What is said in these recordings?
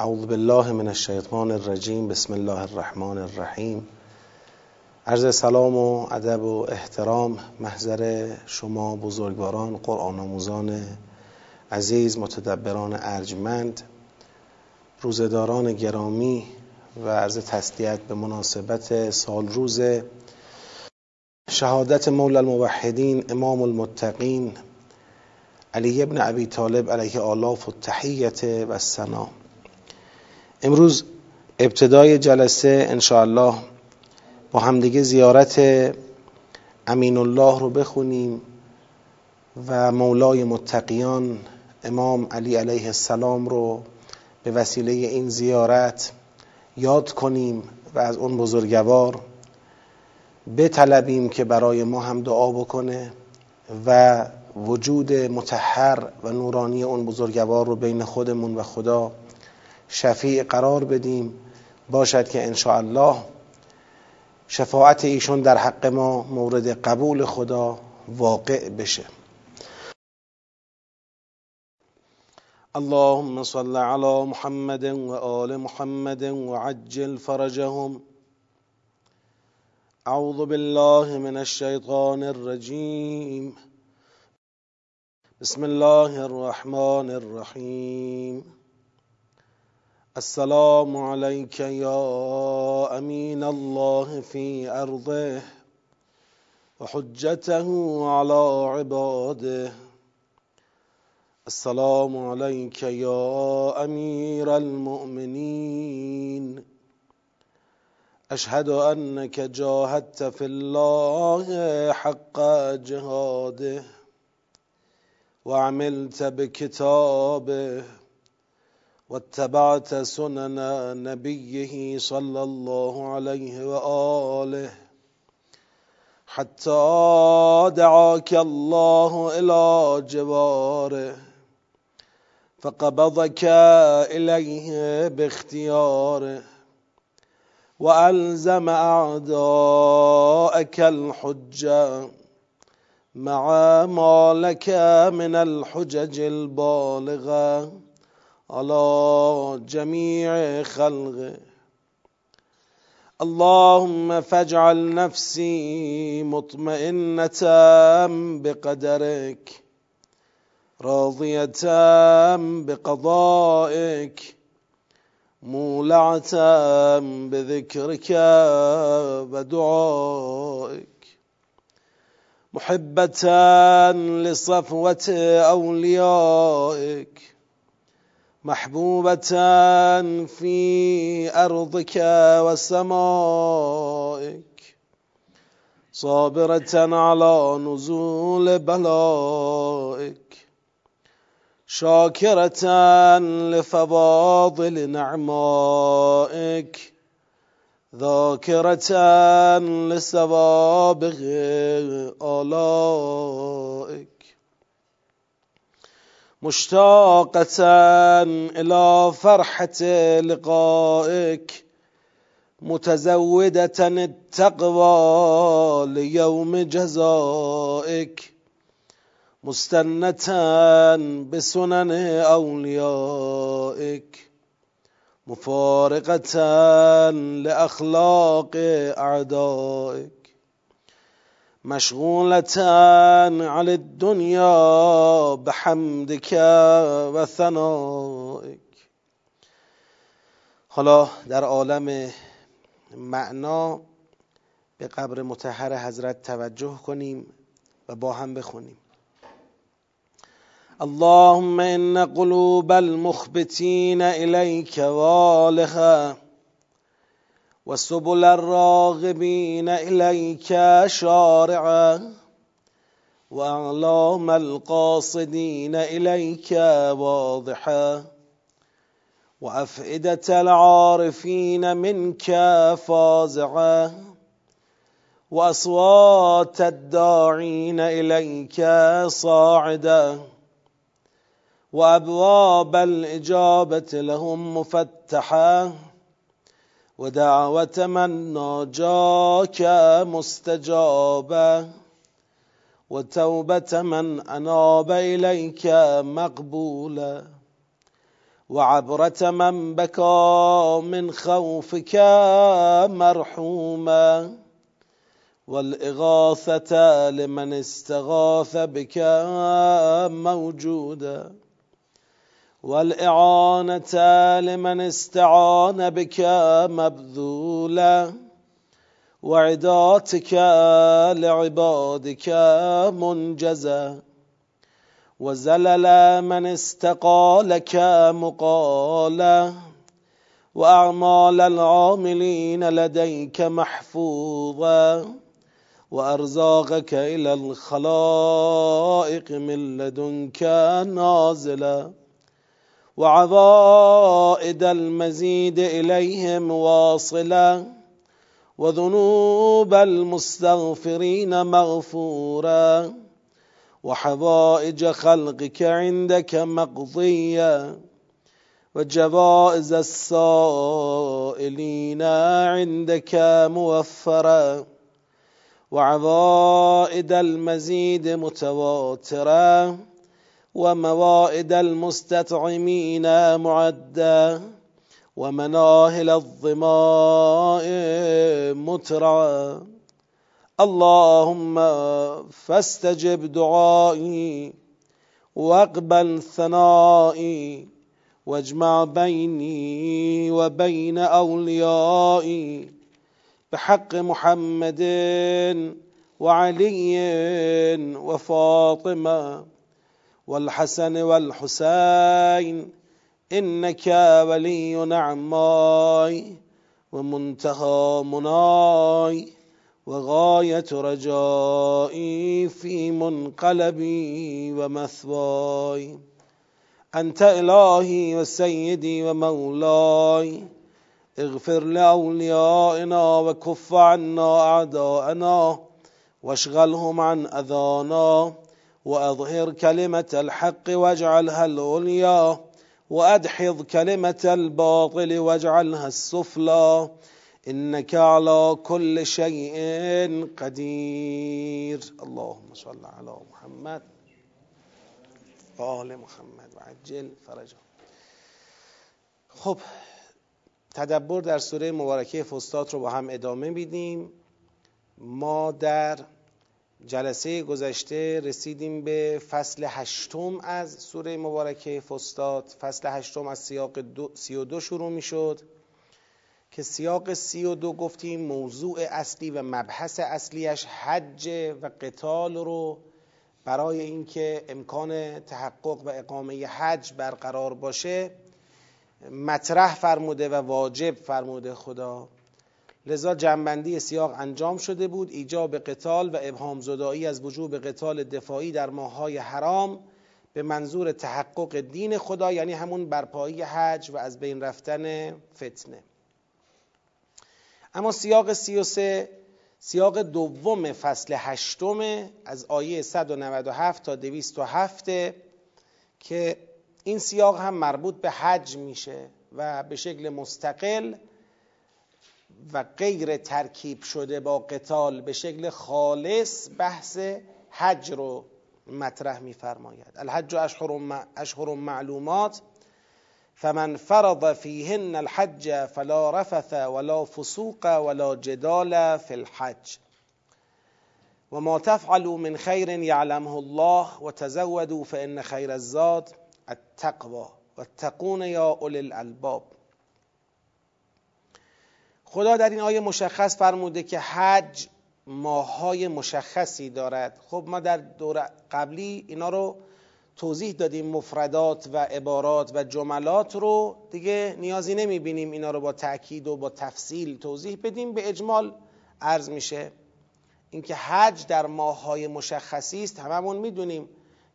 اعوذ بالله من الشیطان الرجیم بسم الله الرحمن الرحیم. عرض سلام و ادب و احترام محضر شما بزرگواران قرآن آموزان عزیز متدبران ارجمند روزداران گرامی و عرض تسلیت به مناسبت سال روز شهادت مولا الموحدین امام المتقین علی ابن ابی طالب علیه آلاف و تحییت و سنا امروز ابتدای جلسه انشاءالله با همدیگه زیارت امین الله رو بخونیم و مولای متقیان امام علی علیه السلام رو به وسیله این زیارت یاد کنیم و از اون بزرگوار بطلبیم که برای ما هم دعا بکنه و وجود متحر و نورانی اون بزرگوار رو بین خودمون و خدا شفیع قرار بدیم. باشد که ان الله شفاعت ایشون در حق ما مورد قبول خدا واقع بشه. اللهم صل على محمد وآل محمد وعجل فرجهم. اعوذ بالله من الشيطان الرجيم بسم الله الرحمن الرحيم السلام عليك يا امين الله في ارضه وحجته على عباده. السلام عليك يا امير المؤمنين. اشهد انك جاهدت في الله حق جهاده وعملت بكتابه. واتبعت سنن نبيه صلى الله عليه وآله حتى دعاك الله إلى جواره فقبضك إليه باختياره وألزم أعداءك الحجة مع ما لك من الحجج البالغة. على جميع خلقه اللهم فاجعل نفسي مطمئنة بقدرك راضية بقضائك مولعة بذكرك ودعائك. محبة لصفوة أوليائك. محبوبة في أرضك وسمائك صابرة على نزول بلائك شاكرة لفواضل نعمائك ذاكرة لسوابغ آلائك. مشتاقة إلى فرحة لقائك متزودة التقوى ليوم جزائك. مستنة بسنن أوليائك. مفارقة لأخلاق أعدائك. مشغولة عن الدنيا بحمدك و ثنائك حالا در عالم معنا به قبر متحر حضرت توجه کنیم و با هم بخونیم. اللهم ان قلوب المخبتين اليك والها وسبل الراغبين إليك شارعا وأعلام القاصدين إليك واضحا وأفئدة العارفين منك فازعا وأصوات الداعين إليك صاعدا وأبواب الإجابة لهم مفتحا. ودعوة من ناجاك مستجابة وتوبة من أناب إليك مقبولا وعبرة من بكى من خوفك مرحوما والإغاثة لمن استغاث بك موجودا والإعانة لمن استعان بك مبذولا وعداتك لعبادك منجزا وزلل من استقالك مقالا وأعمال العاملين لديك محفوظا وأرزاقك إلى الخلائق من لدنك نازلا. وعضائد المزيد إليهم واصلا وذنوب المستغفرين مغفورا. وحوائج خلقك عندك مقضية وجوائز السائلين عندك موفرة وعوائد المزيد متواترة وموائد المستطعمين معدة ومناهل الظماء مترعة اللهم فاستجب دعائي واقبل ثنائي واجمع بيني وبين أوليائي بحق محمد وعلي وفاطمة. والحسن والحسين إنك ولي نعماي ومنتهى مناي وغاية رجائي في منقلبي ومثواي. أنت إلهي وسيدي ومولاي اغفر لأوليائنا وكف عنا أعداءنا واشغلهم عن أذانا. وأظهر كلمة الحق واجعلها العليا وأدحض كلمة الباطل واجعلها السفلى. إنك على كل شيء قدير. اللهم صل على محمد آل محمد و عجل فرجا خب تدبر در سوره مبارکه فستات رو با هم ادامه میدیم. ما در جلسه گذشته رسیدیم به فصل هشتم از سوره مبارکه فستاد فصل هشتم از سیاق سی و دو شروع می شد که سیاق سی و دو گفتیم موضوع اصلی و مبحث اصلیش حج و قتال رو برای اینکه امکان تحقق و اقامه حج برقرار باشه مطرح فرموده و واجب فرموده خدا. لذا جنبندی سیاق انجام شده بود ایجاب قتال و ابهام زدایی از وجوب قتال دفاعی در ماههای حرام به منظور تحقق دین خدا یعنی همون برپایی حج و از بین رفتن فتنه. اما سیاق سی و سه سیاق دوم فصل هشتم از آیه 197 تا 207 که این سیاق هم مربوط به حج میشه و به شکل مستقل و غیر ترکیب شده با قتال به شکل خالص بحث حج رو مطرح میفرماید. الحج اشهر معلومات فمن فرض فيهن الحج فلا رفث ولا فسوق ولا جدال في الحج. وما تفعلوا من خير يعلمه الله وتزودوا فإن خير الزاد التقوى. واتقون يا أولي الألباب. خدا در این آیه مشخص فرموده که حج ماهای مشخصی دارد. خب ما در دور قبلی اینا رو توضیح دادیم مفردات و عبارات و جملات رو. دیگه نیازی نمی‌بینیم اینا رو با تأکید و با تفصیل توضیح بدیم. به اجمال عرض میشه اینکه حج در ماهای مشخصی است. هممون می‌دونیم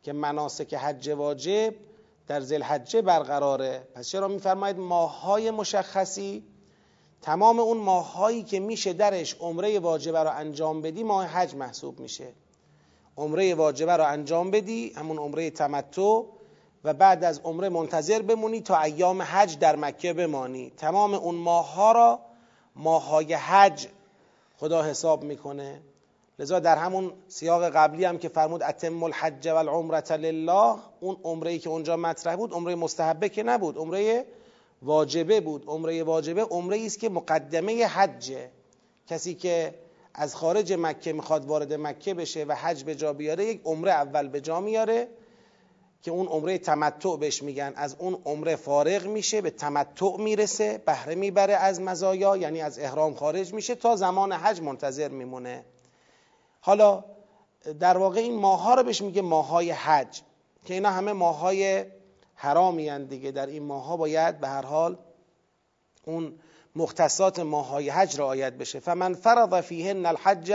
که مناسک حج واجب در ذوالحجه برقراره. پس چرا میفرمایید ماهای مشخصی؟ تمام اون ماههایی که میشه درش عمره واجبه رو انجام بدی ماه حج محسوب میشه. عمره واجبه رو انجام بدی همون عمره تمتع و بعد از عمره منتظر بمونی تا ایام حج در مکه بمانی. تمام اون ماه ها را ماهای حج خدا حساب می‌کنه. لذا در همون سیاق قبلی هم که فرمود اتم الحج و لله اون عمره ای که اونجا مطرح بود عمره مستحبه که نبود. عمره واجبه بود عمره واجبه. عمره است که مقدمه حجه کسی که از خارج مکه می‌خواد وارد مکه بشه و حج به جا بیاره یک عمره اول به جا میاره که اون عمره تمتع بهش میگن. از اون عمره فارغ میشه به تمتع می‌رسه بهره می‌بره از مزایا یعنی از احرام خارج میشه تا زمان حج منتظر میمونه. حالا در واقع این ماها رو بهش میگه ماهای حج که اینا همه ماهای حرامی دیگه. در این ماها باید به هر حال اون مختصات ماهای حج رعایت بشه. فمن فرض فیهن الحج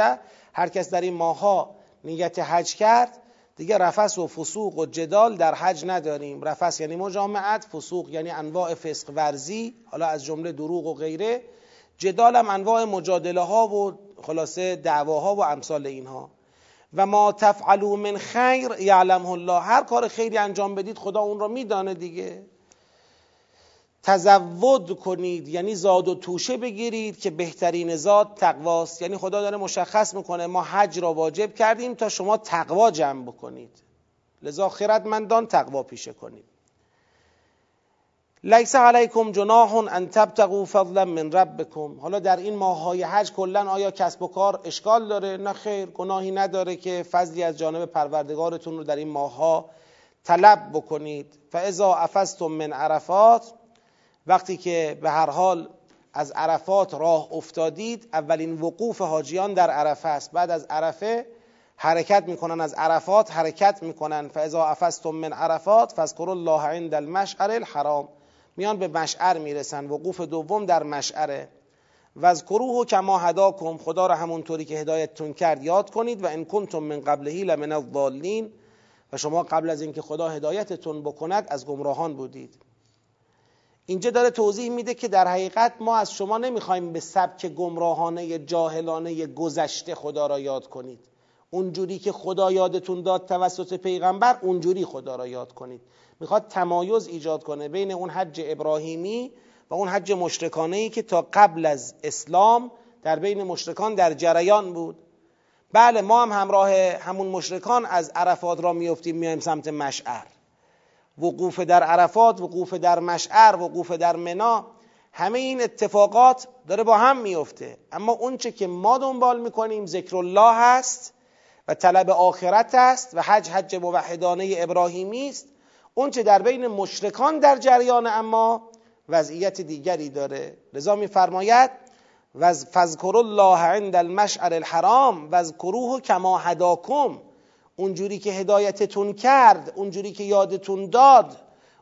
هر کس در این ماها نیت حج کرد دیگه رفس و فسوق و جدال در حج نداریم. رفس یعنی مجامعت فسوق یعنی انواع فسق ورزی حالا از جمله دروغ و غیره. جدال هم انواع مجادله ها و خلاصه دعواها و امثال اینها. و ما تفعلوا من خیر یعلمه الله. هر کار خیری انجام بدید خدا اون را میدانه دیگه. تزود کنید یعنی زاد و توشه بگیرید که بهترین زاد تقواست. یعنی خدا داره مشخص می‌کنه ما حج را واجب کردیم تا شما تقوا جمع بکنید. لذا خردمندان تقوا پیشه کنید. لیس علیکم جناح ان تبتغوا فضلا من ربکم. حالا در این ماههای حج کلا آیا کسب و کار اشکال داره؟ نه خیر گناهی نداره که فضلی از جانب پروردگارتون رو در این ماهها طلب بکنید. فاذا افستم من عرفات وقتی که به هر حال از عرفات راه افتادید اولین وقوف حاجیان در عرفه است. بعد از عرفه حرکت می‌کنن از عرفات حرکت می‌کنن. فاذا افستم من عرفات فاذكروا الله عند المشعر الحرام. میان به مشعر می‌رسن. وقوف دوم در مشعره. و از کروه کما هداکم. خدا را همونطوری که هدایتتون کرد یاد کنید. و ان کنتم من قبلهی لمن الضالین. و شما قبل از اینکه خدا هدایتتون بکند از گمراهان بودید. اینجا داره توضیح میده که در حقیقت ما از شما نمی‌خوایم به سبک گمراهانه جاهلانه گذشته خدا را یاد کنید. اونجوری که خدا یادتون داد توسط پیغمبر اونجوری خدا را یاد کنید. می‌خواد تمایز ایجاد کنه بین اون حج ابراهیمی و اون حج مشرکانه ای که تا قبل از اسلام در بین مشرکان در جریان بود. بله ما هم همراه همون مشرکان از عرفات را میفتیم میایم سمت مشعر. وقوف در عرفات وقوف در مشعر وقوف در منا همه این اتفاقات داره با هم میفته اما اونچه که ما دنبال می‌کنیم ذکر الله هست و طلب آخرت است و حج حج موحدانه ابراهیمی است. اونچه در بین مشرکان در جریان اما وضعیت دیگری داره. لذا میفرماید و فذکر الله عند المشعر الحرام و کروه کما هداکم اونجوری که هدایتتون کرد اونجوری که یادتون داد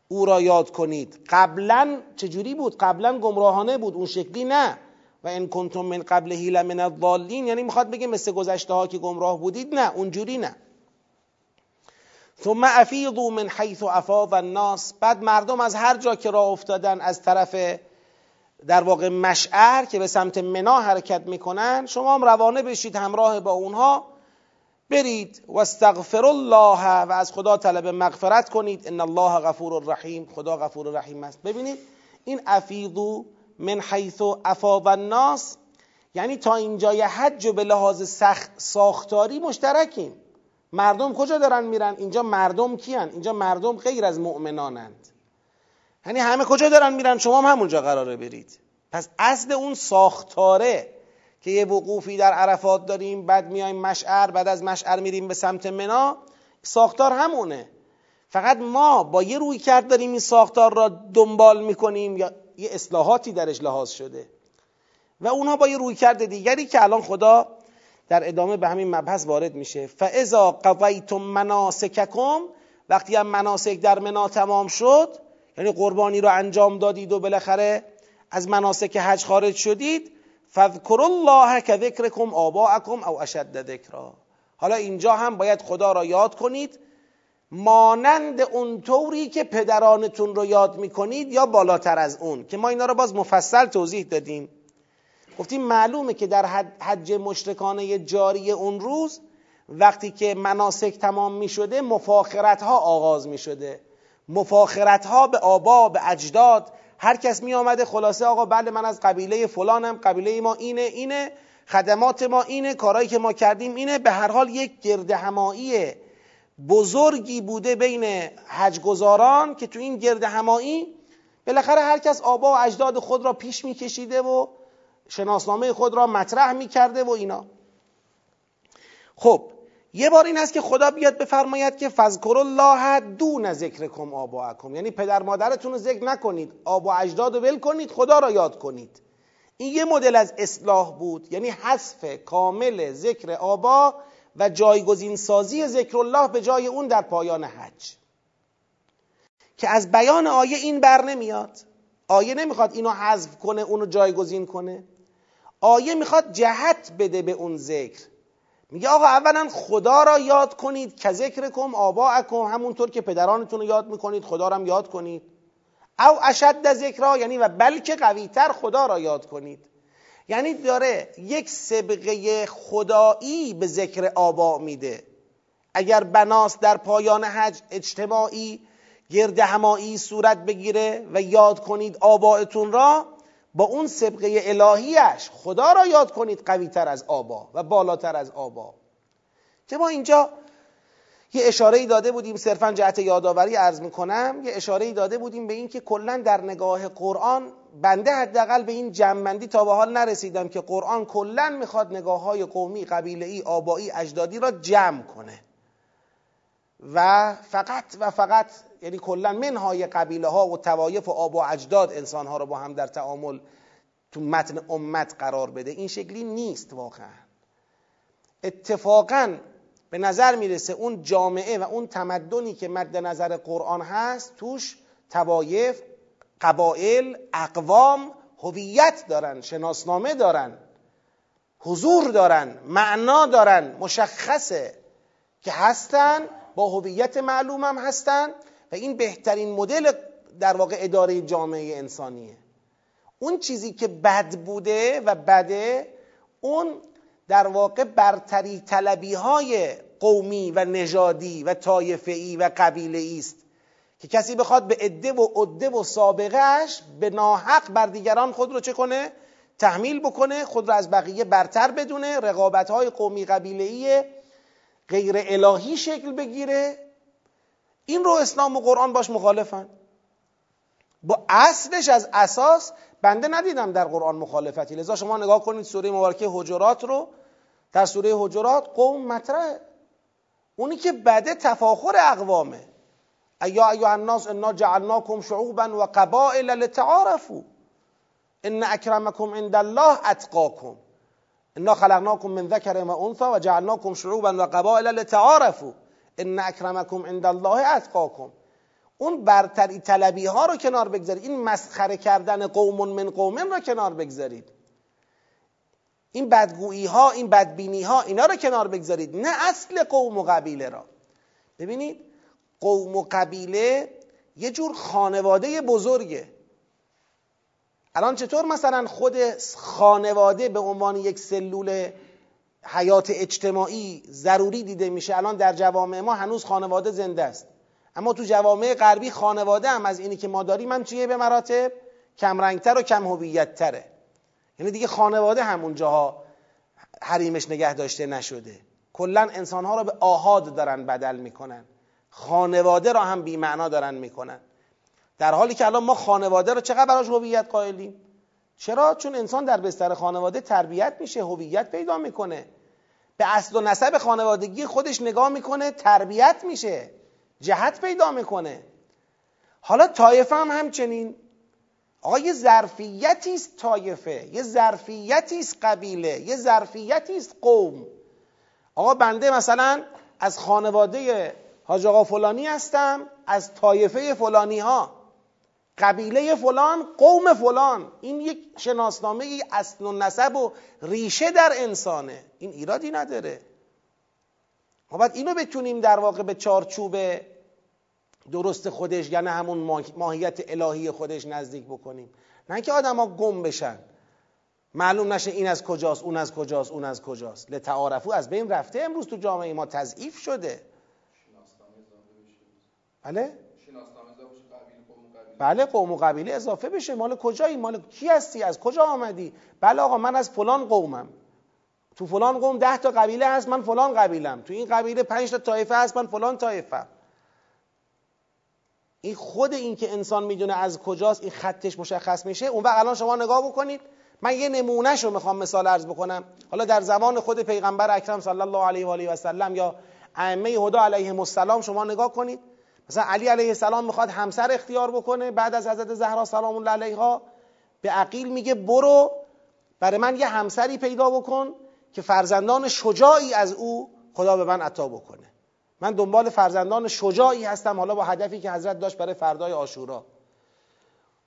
او را یاد کنید. قبلا چجوری بود؟ قبلا گمراهانه بود اون شکلی نه. و ان کنتم من قبل لمن الضالین. یعنی می‌خواد بگه مثل گذشته ها که گمراه بودید؟ نه اونجوری نه. ثم افیضوا من حیث افاض الناس. بعد مردم از هر جا که راه افتادن از طرف در واقع مشعر که به سمت منا حرکت می‌کنن شما هم روانه بشید همراه با اونها. برید. و استغفر الله و از خدا طلب مغفرت کنید. ان الله غفور رحیم خدا غفور رحیم است. ببینید این افیضو من حیث افاض الناس یعنی تا اینجای حج و به لحاظ ساختاری مشترکیم. مردم کجا دارن میرن؟ اینجا مردم کیان؟ اینجا مردم غیر از مؤمنانند. یعنی همه کجا دارن میرن؟ شما هم همونجا قراره برید. پس اصل اون ساختاره که یه وقوفی در عرفات داریم بعد میایم مشعر بعد از مشعر میریم به سمت منا ساختار همونه. فقط ما با یه روی کرد داریم این ساختار را دنبال می‌کنیم یا یه اصلاحاتی درش لحاظ شده. و اونها با یه روی کرد دیگری که الان خدا در ادامه به همین مبحث وارد میشه. فاذا قضیتم مناسککم وقتی هم مناسک در منا تمام شد یعنی قربانی رو انجام دادید و بالاخره از مناسک حج خارج شدید فذکر الله که ذکرکم آباءکم او اشد ذکرا. حالا اینجا هم باید خدا را یاد کنید مانند اون طوری که پدرانتون رو یاد می‌کنید یا بالاتر از اون که ما اینا رو باز مفصل توضیح دادیم. گفتیم معلومه که در حج مشرکانه جاری اون روز وقتی که مناسک تمام می شده مفاخرت ها آغاز می شده مفاخرت ها به آبا به اجداد هر کس می آمده خلاصه آقا بله من از قبیله فلانم قبیله ما اینه اینه خدمات ما اینه کارهایی که ما کردیم اینه. به هر حال یک گرد همایی بزرگی بوده بین حجگزاران که تو این گرد همایی بالاخره هر کس آبا و اجداد خود را پیش میکشیده و شناسنامه خود را مطرح می‌کرده و اینا. خب یه بار این هست که خدا بیاد بفرماید که فذکر الله دون ذکرکم آباءکم. یعنی پدر مادرتون رو ذکر نکنید آب و اجداد رو ول کنید خدا را یاد کنید. این یه مدل از اصلاح بود یعنی حذف کامل ذکر آبا و جایگزین سازی ذکر الله به جای اون در پایان حج. که از بیان آیه این بر نمیاد. آیه نمی‌خواد اینو حذف کنه اونو جایگزین کنه. آیه می‌خواد جهت بده به اون ذکر. میگه آقا اولا خدا را یاد کنید که ذکر کم آبا اکم همونطور که پدرانتون رو یاد می‌کنید خدا را هم یاد کنید. او اشد ذکر یعنی و بلکه قویتر خدا را یاد کنید. یعنی داره یک سبقه خدایی به ذکر آبا میده. اگر بناس در پایان حج اجتماعی گرد همایی صورت بگیره و یاد کنید آبائتون را با اون سبقه الهیش خدا را یاد کنید قوی تر از آبا و بالاتر از آبا. که ما اینجا یه اشاره داده بودیم صرفا جهت یادآوری عرض می‌کنم یه اشاره داده بودیم به اینکه کلا در نگاه قرآن بنده حداقل به این جمعندی تا به حال نرسیدم که قرآن کلا می‌خواد نگاه های قومی قبیله ای آبایی اجدادی را جمع کنه. و فقط و فقط یعنی کلا منهای قبیله ها و توایف و آب و اجداد انسان ها رو با هم در تعامل تو متن امت قرار بده. این شکلی نیست واقعا. اتفاقا به نظر می‌رسه اون جامعه و اون تمدنی که مد نظر قرآن هست توش توایف قبائل اقوام هویت دارن شناسنامه دارن حضور دارن معنا دارن مشخصه که هستن با هویت معلوم هم هستن و این بهترین مدل در واقع اداره جامعه انسانیه. اون چیزی که بد بوده و بده اون در واقع برتری طلبی های قومی و نژادی و طایفه‌ای و قبیله است که کسی بخواد به عده و عده و سابقهش به ناحق بر دیگران خود رو چه کنه؟ تحمیل بکنه خود رو از بقیه برتر بدونه. رقابت های قومی قبیله غیر الهی شکل بگیره. این رو اسلام و قرآن باش مخالفن. با اصلش از اساس بنده ندیدم در قرآن مخالفتی. لذا شما نگاه کنید سوره مبارکه حجرات رو. در سوره حجرات قوم مطرحه. اونی که بده تفاخر اقوامه. ایا ایها الناس انا جعلناکم شعوبا و قبائل لتعارفوا. ان اکرمکم عند الله اتقاکم. انا خلقناکم من ذکر و انثى و جعلناکم شعوبا و قبائل لتعارفوا. ان اکرمکم عند الله اتقاکم اون برتری طلبی ها رو کنار بگذارید. این مسخره کردن قوم من قومن رو کنار بگذارید. این بدگویی ها این بدبینی ها اینا رو کنار بگذارید. نه اصل قوم و قبیله را. ببینید قوم و قبیله یه جور خانواده بزرگه. الان چطور مثلا خود خانواده به عنوان یک سلول حیات اجتماعی ضروری دیده میشه؟ الان در جوامع ما هنوز خانواده زنده است. اما تو جوامع غربی خانواده هم از اینی که ما داریم هم چیه به مراتب؟ کمرنگتر و کم هویتتره. یعنی دیگه خانواده همون جاها حریمش نگه داشته نشده. کلا انسانها را به آهاد دارن بدل می‌کنن. خانواده را هم بیمعنا دارن می‌کنن. در حالی که الان ما خانواده رو چقدر براش هویت قائلیم؟ چرا؟ چون انسان در بستر خانواده تربیت میشه هویت پیدا می‌کنه. به اصل و نسب خانوادگی خودش نگاه می‌کنه تربیت میشه جهت پیدا می‌کنه. حالا طایفه هم همچنین. آقا یه ظرفیتی است طایفه یه ظرفیتی است قبیله یه ظرفیتی است قوم. آقا بنده مثلا از خانواده حاج آقا فلانی هستم از طایفه فلانی ها قبیله فلان قوم فلان. این یک شناسنامه اصل و نسب و ریشه در انسانه. این ایرادی نداره. ما باید اینو بتونیم در واقع به چارچوب درست خودش یعنی همون ماهیت الهی خودش نزدیک بکنیم. نه که آدما گم بشن. معلوم نشه این از کجاست اون از کجاست اون از کجاست. لتعارفو از بین رفته. امروز تو جامعه ما تضعیف شده. بله؟ بله قوم و قبیله اضافه بشه. مال کجایی؟ مال کی هستی؟ از کجا آمدی؟ بله آقا من از فلان قومم. تو فلان قوم ده تا قبیله هست من فلان قبیلم. تو این قبیله پنج تا طایفه هست من فلان طایفه این خود این که انسان می‌دونه از کجاست این خطش مشخص میشه. اون وقت الان شما نگاه بکنید. من یه نمونهش رو می‌خوام مثال عرض بکنم. حالا در زمان خود پیغمبر اکرم صلی الله علیه و آله و سلم یا ائمه هدا علیهم السلام شما نگاه کنید. مثلا علی علیه السلام می‌خواد همسر اختیار بکنه بعد از حضرت زهرا سلام الله علیها به عقیل میگه برو برای من یه همسری پیدا بکن که فرزندان شجاعی از او خدا به من عطا بکنه. من دنبال فرزندان شجاعی هستم حالا با هدفی که حضرت داشت برای فردای آشورا.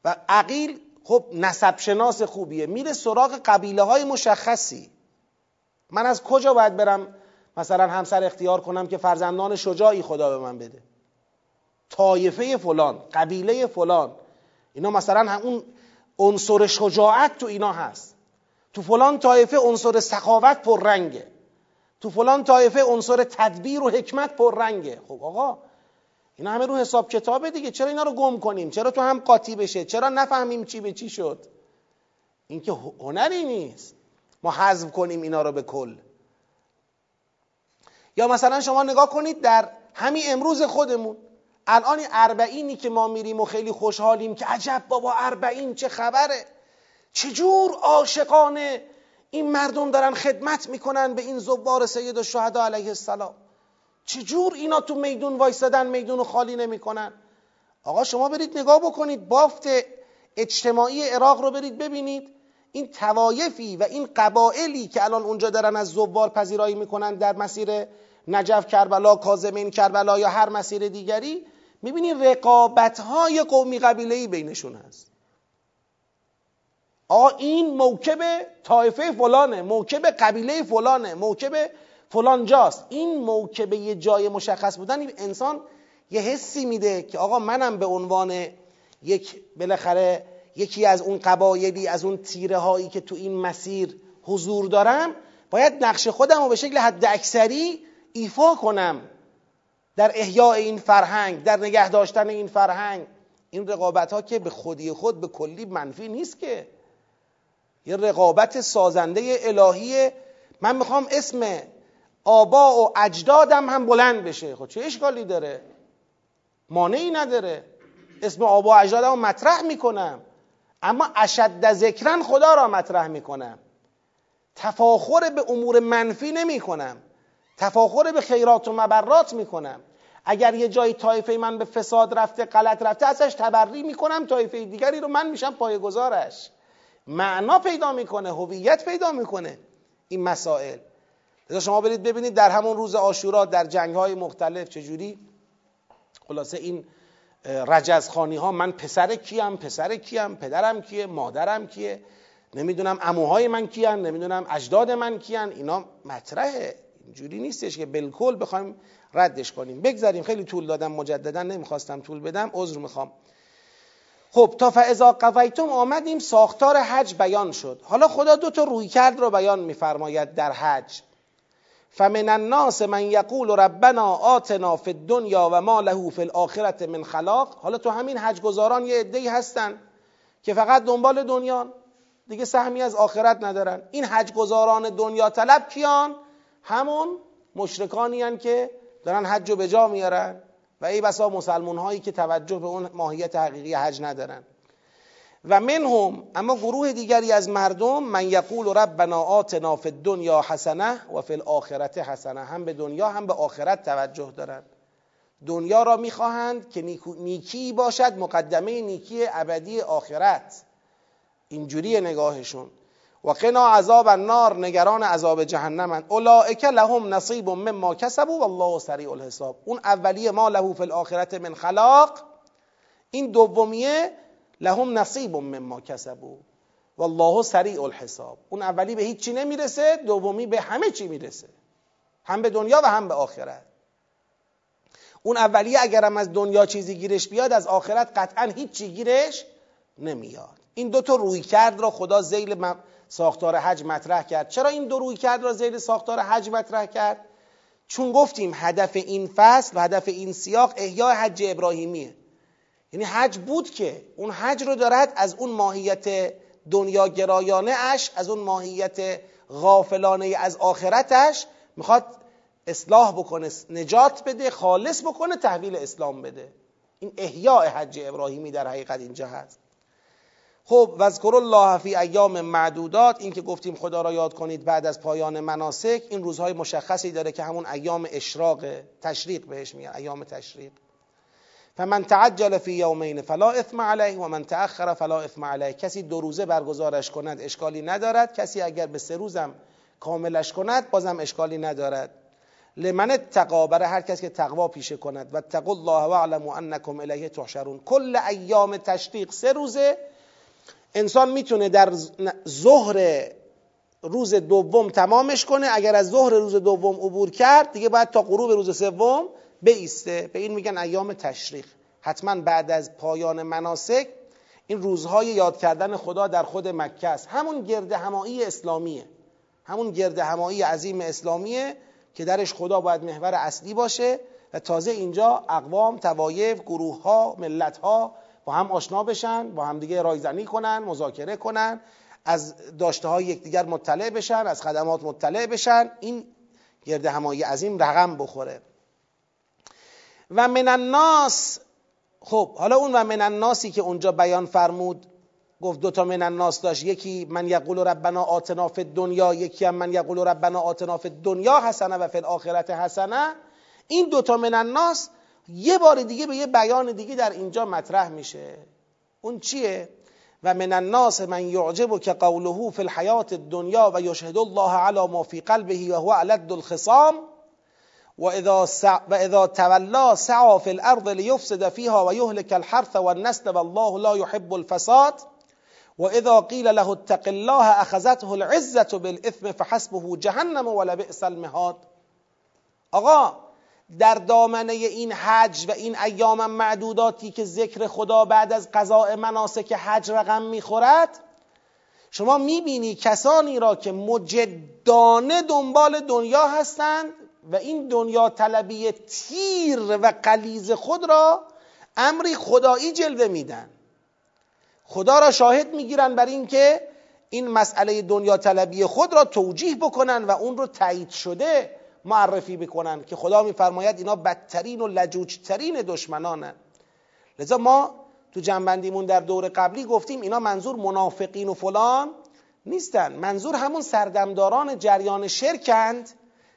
و عقیل خب نسب شناس خوبیه. میره سراغ قبیله های مشخصی. من از کجا باید برم مثلا همسر اختیار کنم که فرزندان شجاعی خدا به من بده؟ طایفه فلان قبیله فلان. اینا مثلا اون عنصر شجاعت تو اینا هست. تو فلان طایفه عنصر سخاوت پررنگه. تو فلان طایفه عنصر تدبیر و حکمت پررنگه. خب آقا اینا همه رو حساب کتابه دیگه. چرا اینا رو گم کنیم؟ چرا تو هم قاطی بشه؟ چرا نفهمیم چی به چی شد؟ این که هنری نیست. ما حذف کنیم اینا رو به کل. یا مثلا شما نگاه کنید در همین امروز خودمون. الان اربعینی که ما میریم و خیلی خوشحالیم که عجب بابا اربعین چه خبره؟ چجور عاشقانه این مردم دارن خدمت می‌کنن به این زبار سید و شهدا علیه السلام؟ چجور اینا تو میدون وایستدن میدون رو خالی نمی‌کنن؟ آقا شما برید نگاه بکنید بافت اجتماعی عراق رو برید ببینید. این توایفی و این قبائلی که الان اونجا دارن از زوار پذیرایی می‌کنن در مسیر نجف کربلا کازمین کربلا یا هر مسیر دیگری می‌بینید رقابت های قومی قبیله ای بینشون هست. آقا این موکب طایفه فلانه موکب قبیله فلانه موکب فلان جاست این موکب یه جای مشخص بودن این انسان یه حسی میده که آقا منم به عنوان یک بالاخره یکی از اون قبایلی از اون تیره هایی که تو این مسیر حضور دارم باید نقش خودم رو به شکل حد اکثری ایفا کنم. در احیاء این فرهنگ در نگه داشتن این فرهنگ این رقابت ها که به خودی خود به کلی منفی نیست که. یه رقابت سازنده الهیه من می‌خوام اسم آبا و اجدادم هم بلند بشه. خب چه اشکالی داره؟ مانعی نداره. اسم آبا و اجدادم مطرح می‌کنم. اما اشد ذکرن خدا را مطرح می‌کنم. تفاخر به امور منفی نمی کنم تفاخر به خیرات و مبرات می‌کنم. اگر یه جایی طایفه من به فساد رفته غلط رفته ازش تبری می‌کنم طایفه دیگری رو من میشم پایگزارش معنا پیدا می‌کنه هویت پیدا می‌کنه این مسائل. لذا شما برید ببینید در همون روز آشورا در جنگ های مختلف چجوری؟ خلاصه این رجزخانی ها من پسر کیم پسر کیم پدرم کیه مادرم کیه؟ نمی‌دونم اموهای من کیان نمی‌دونم اجداد من کیان اینا مطرحه. اینجوری نیستش که بالکل بخوایم ردش کنیم. بگذاریم خیلی طول دادم مجددا نمی‌خواستم طول بدم عذر می‌خوام. خب تا فاذا قضیتم آمدیم ساختار حج بیان شد. حالا خدا دو تا روی کرد رو بیان میفرماید در حج. فمن الناس من یقول ربنا آتنا فی الدنیا و ما له فی الاخره من خلاق. حالا تو همین حج گزاران یه عده‌ای هستن که فقط دنبال دنیا دیگه سهمی از آخرت ندارن. این حج گزاران دنیا طلب کیان؟ همون مشرکانی که دارن حج رو به جا میارن و ای بسا مسلمون هایی که توجه به اون ماهیت حقیقی حج ندارن. و منهم اما گروه دیگری از مردم من یقول ربنا آتنا فی الدنیا حسنه و فی الاخرت حسنه. هم به دنیا هم به آخرت توجه دارند دنیا را می‌خواهند که نیکی باشد مقدمه نیکی ابدی آخرت. اینجوری نگاهشون. و قنا عذاب النار نگران عذاب جهنم اولئک لهم نصیب مما کسبوا والله سریع الحساب. اون اولیه ما له فی الاخرت من خلاق. این دومیه لهم نصیب مما کسبوا والله سریع الحساب. اون اولی به هیچ چی نمی‌رسه دومی به همه چی می‌رسه. هم به دنیا و هم به آخرت. اون اولیه اگرم از دنیا چیزی گیرش بیاد از آخرت قطعا هیچ چی گیرش نمیاد. این دو تا روی کرد را خدا زیل ساختار حج مطرح کرد. چرا این دو روی کرد را زیل ساختار حج مطرح کرد؟ چون گفتیم هدف این فصل و هدف این سیاق احیای حج ابراهیمیه. یعنی حج بود که اون حج رو دارد از اون ماهیت دنیا گرایانه اش از اون ماهیت غافلانه از آخرتش می‌خواد اصلاح بکنه نجات بده خالص بکنه تحویل اسلام بده. این احیاء حج ابراهیمی در حقیقت اینجا هست. خب وذکر الله فی ایام معدودات این که گفتیم خدا را یاد کنید بعد از پایان مناسک این روزهای مشخصی داره که همون ایام اشراق تشریق بهش میگن ایام تشریق. فمن تعجل فی یومین فلا اثم علیه و من تأخر فلا اثم علیه. کسی دو روزه برگزارش کند اشکالی ندارد. کسی اگر به سه روزم کاملش کند بازم اشکالی ندارد. لمن اتقا برای هر کس که تقوا پیشه کند. و تقوا الله و اعلموا انکم الیه تحشرون. کل ایام تشریق سه روزه انسان می‌تونه در ظهر روز دوم تمامش کنه. اگر از ظهر روز دوم عبور کرد دیگه باید تا غروب روز سوم بیسته. به این میگن ایام تشریق. حتما بعد از پایان مناسک این روزهای یاد کردن خدا در خود مکه است. همون گرد همایی اسلامیه. همون گرد همایی عظیم اسلامیه که درش خدا باید محور اصلی باشه و تازه اینجا اقوام توایف گروه ها ملت ها با هم آشنا بشن با هم دیگه رایزنی کنن مذاکره کنن از داشته های یکدیگر مطلع بشن از خدمات مطلع بشن. این گرد همایی عظیم رقم بخوره. و من الناس خب حالا اون و من الناسی که اونجا بیان فرمود گفت دوتا من الناس داشت. یکی من یقول ربنا آتنا فی دنیا یکی هم من یقول ربنا آتنا فی دنیا حسنه و فی الاخرت حسنه. این دوتا من الناس یه بار دیگه به یه بیان دیگه در اینجا مطرح میشه. اون چیه؟ و من الناس من یعجب که قوله فی الحیات الدنیا و یشهد الله علی ما فی قلبه و هو علد الخصام و اذا, و اذا تولا سعا فی الارض لیفسد فیها و یهلک الحرث والنسل والله لا يحب الفساد و اذا قیل له اتق الله اخذته العزة بالاثم فحسبه جهنم ولبئس المهاد. آقا در دامنه این حج و این ایام معدوداتی که ذکر خدا بعد از قضاء مناسک حج رقم می‌خورد شما می‌بینی کسانی را که مجدانه دنبال دنیا هستند و این دنیا طلبی تیر و قلیز خود را امری خدایی جلوه میدن. خدا را شاهد می‌گیرن بر اینکه این مسئله دنیا طلبی خود را توجیه بکنن و اون رو تایید شده. معرفی بکنن که خدا میفرماید اینا بدترین و لجوجترین دشمنانن لذا ما تو جنبندیمون در دور قبلی گفتیم اینا منظور منافقین و فلان نیستن. منظور همون سردمداران جریان شرکند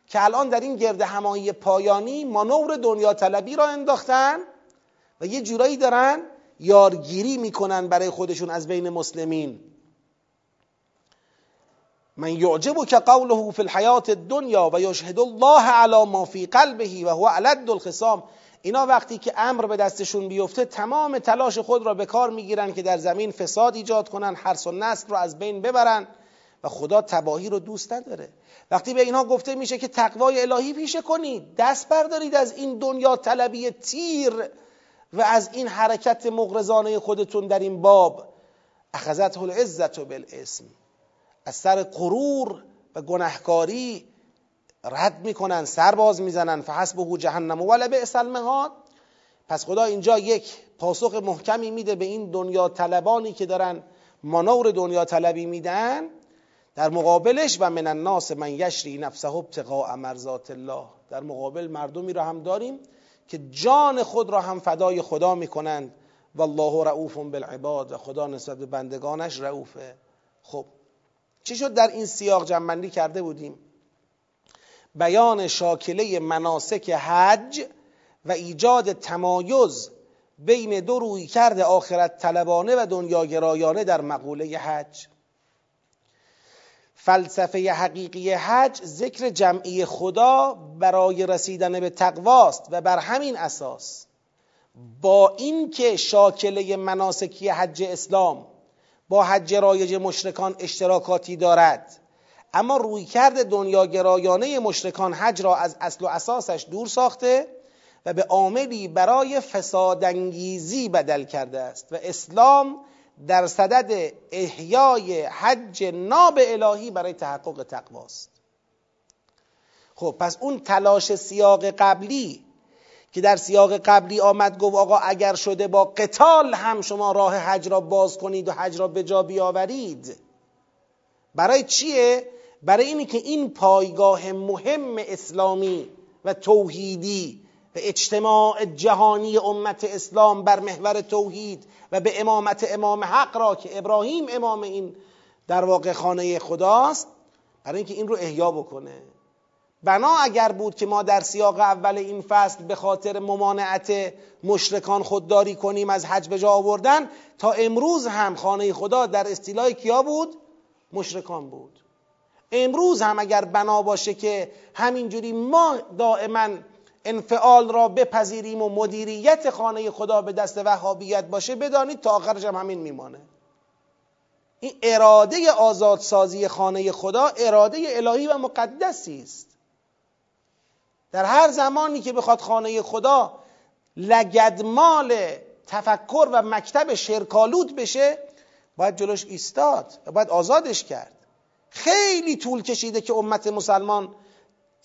که الان در این گرد همایی پایانی مانور دنیا طلبی را انداختن و یه جورایی دارن یارگیری می‌کنن برای خودشون از بین مسلمین. من یعجب که قوله فی الحیات الدنیا و یشهد الله علی ما فی قلبه و هو علد الخصام. اینا وقتی که امر به دستشون بیفته تمام تلاش خود را به کار می‌گیرن که در زمین فساد ایجاد کنن حرس و نسل رو از بین ببرن و خدا تباهی رو دوست نداره. وقتی به اینها گفته میشه که تقوای الهی پیشه کنید دست بردارید از این دنیا طلبی تیر و از این حرکت مغرزانه خودتون در این باب. اخذته العزت بالاسم. از سر قرور و گناهکاری رد می‌کنن سرباز می‌زنن فحسبه جهنم ولا بئس المهاد. پس خدا اینجا یک پاسخ محکمی میده به این دنیا طلبانی که دارن مانور دنیا طلبی میدن. در مقابلش و من الناس من یشری نفسه ابتقاء مرضات الله. در مقابل مردمی را هم داریم که جان خود را هم فدای خدا می‌کنند. والله رعوف بالعباد. و خدا نسبت به بندگانش رعوفه خب چی شد؟ در این سیاق جنبندی کرده بودیم. بیان شاکله مناسک حج و ایجاد تمایز بین دو روی کرده آخرت طلبانه و دنیاگرایانه در مقوله حج. فلسفه حقیقی حج ذکر جمعی خدا برای رسیدن به تقواست و بر همین اساس با اینکه شاکله مناسکی حج اسلام با حج رایج مشرکان اشتراکاتی دارد. اما رویکرد دنیاگرایانه مشرکان حج را از اصل و اساسش دور ساخته و به عاملی برای فسادانگیزی بدل کرده است و اسلام در صدد احیای حج ناب الهی برای تحقق تقواست. خب پس اون تلاش سیاق قبلی که در سیاق قبلی آمد گفت آقا اگر شده با قتال هم شما راه حج را باز کنید و حج را به جا بیاورید برای چیه؟ برای اینی که این پایگاه مهم اسلامی و توحیدی و اجتماع جهانی امت اسلام بر محور توحید و به امامت امام حق را که ابراهیم امام این در واقع خانه خداست برای اینکه این رو احیا بکنه بنا اگر بود که ما در سیاق اول این فصل به خاطر ممانعت مشرکان خودداری کنیم از حج به جا آوردن تا امروز هم خانه خدا در استیلای کیا بود؟ مشرکان بود. امروز هم اگر بنا باشه که همینجوری ما دائما انفعال را بپذیریم و مدیریت خانه خدا به دست وهابیت باشه بدانید تا آخرش هم همین میمانه. این اراده آزادسازی خانه خدا اراده الهی و مقدسی است. در هر زمانی که بخواد خانه خدا لگدمال تفکر و مکتب شرکالود بشه باید جلوش ایستاد و باید آزادش کرد. خیلی طول کشیده که امت مسلمان